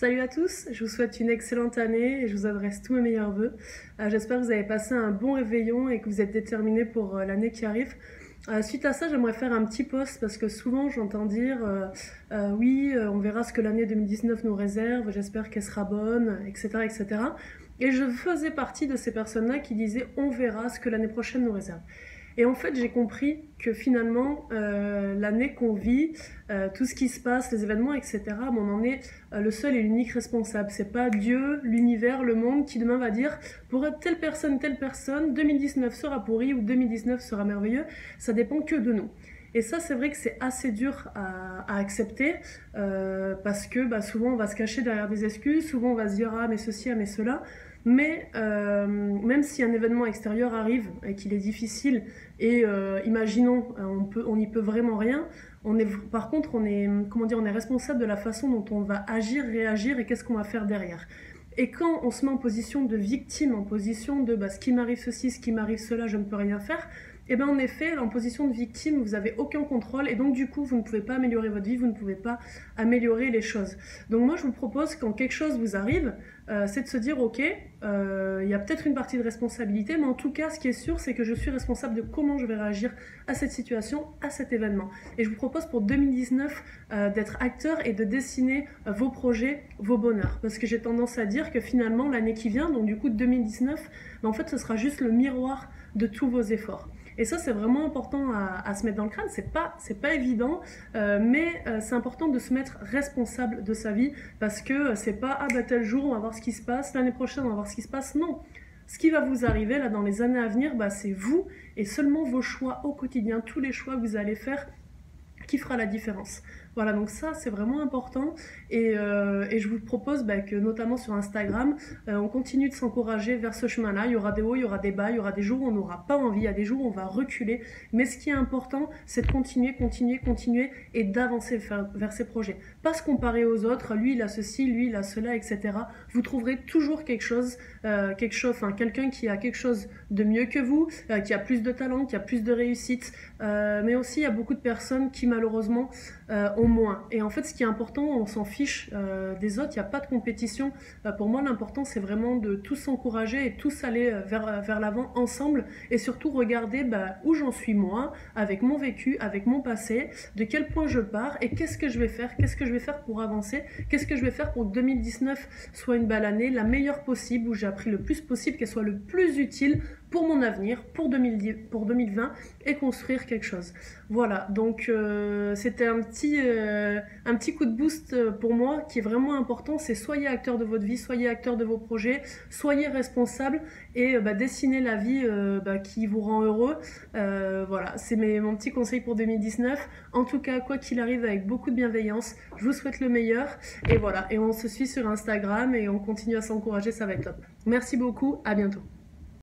Salut à tous, je vous souhaite une excellente année et je vous adresse tous mes meilleurs voeux. Euh, j'espère que vous avez passé un bon réveillon et que vous êtes déterminés pour euh, l'année qui arrive. Euh, suite à ça, j'aimerais faire un petit post parce que souvent j'entends dire oui, on verra ce que l'année 2019 nous réserve, j'espère qu'elle sera bonne, etc., etc. Et je faisais partie de ces personnes-là qui disaient on verra ce que l'année prochaine nous réserve. Et en fait, j'ai compris que finalement, euh, l'année qu'on vit, euh, tout ce qui se passe, les événements, etc., on en est euh, le seul et l'unique responsable. C'est pas Dieu, l'univers, le monde qui demain va dire pour telle personne, telle personne, 2019 sera pourri ou 2019 sera merveilleux. Ça dépend que de nous. Et ça, c'est vrai que c'est assez dur à, accepter parce que bah, souvent on va se cacher derrière des excuses, souvent on va se dire ah mais ceci, ah mais cela. Mais même si un événement extérieur arrive et qu'il est difficile, et euh, imaginons, euh, on n'y peut vraiment rien. Par contre, on est responsable de la façon dont on va agir, réagir et qu'est-ce qu'on va faire derrière. Et quand on se met en position de victime, en position de bah, ce qui m'arrive ceci, ce qui m'arrive cela, je ne peux rien faire, et eh bien en effet, en position de victime, vous n'avez aucun contrôle et donc du coup, vous ne pouvez pas améliorer votre vie, vous ne pouvez pas améliorer les choses. Donc moi, je vous propose quand quelque chose vous arrive, euh, c'est de se dire, ok, euh, il y a peut-être une partie de responsabilité, mais en tout cas, ce qui est sûr, c'est que je suis responsable de comment je vais réagir à cette situation, à cet événement. Et je vous propose pour 2019 euh, d'être acteur et de dessiner vos projets, vos bonheurs. Parce que j'ai tendance à dire que finalement, l'année qui vient, donc du coup 2019, ben, en fait, ce sera juste le miroir de tous vos efforts. Et ça, c'est vraiment important à, se mettre dans le crâne. C'est pas, pas évident, euh, mais euh, c'est important de se mettre responsable de sa vie parce que euh, c'est pas ah bah tel jour on va voir ce qui se passe, l'année prochaine on va voir ce qui se passe. Non, ce qui va vous arriver là dans les années à venir, bah, c'est vous et seulement vos choix au quotidien, tous les choix que vous allez faire qui fera la différence. Voilà, donc ça c'est vraiment important et, euh, et, je vous propose bah, que notamment sur Instagram, euh, on continue de s'encourager vers ce chemin-là. Il y aura des hauts, il y aura des bas, il y aura des jours où on n'aura pas envie, il y a des jours où on va reculer. Mais ce qui est important, c'est de continuer, continuer, continuer et d'avancer vers, ces projets. Pas se comparer aux autres, lui il a ceci, lui il a cela, etc. Vous trouverez toujours quelque chose, euh, quelque chose, enfin quelqu'un qui a quelque chose de mieux que vous, qui a plus de talent, qui a plus de réussite. mais aussi il y a beaucoup de personnes qui malheureusement au moins. Et en fait, ce qui est important, on s'en fiche euh, des autres, il n'y a pas de compétition. Euh, pour moi, l'important, c'est vraiment de tous s'encourager et tous aller euh, vers, vers l'avant ensemble et surtout regarder bah, où j'en suis moi, avec mon vécu, avec mon passé, de quel point je pars et qu'est-ce que je vais faire, qu'est-ce que je vais faire pour avancer, qu'est-ce que je vais faire pour que 2019 soit une belle année, la meilleure possible, où j'ai appris le plus possible, qu'elle soit le plus utile pour mon avenir, pour, 2010, pour 2020 et construire quelque chose. Voilà, donc c'était un petit euh, un petit coup de boost euh, pour moi qui est vraiment important, c'est soyez acteur de votre vie, soyez acteur de vos projets, soyez responsable et euh, bah, dessinez la vie bah, qui vous rend heureux. voilà, c'est mon petit conseil pour 2019. En tout cas, quoi qu'il arrive, avec beaucoup de bienveillance, je vous souhaite le meilleur. Et voilà, et on se suit sur Instagram et on continue à s'encourager, ça va être top. Merci beaucoup, à bientôt.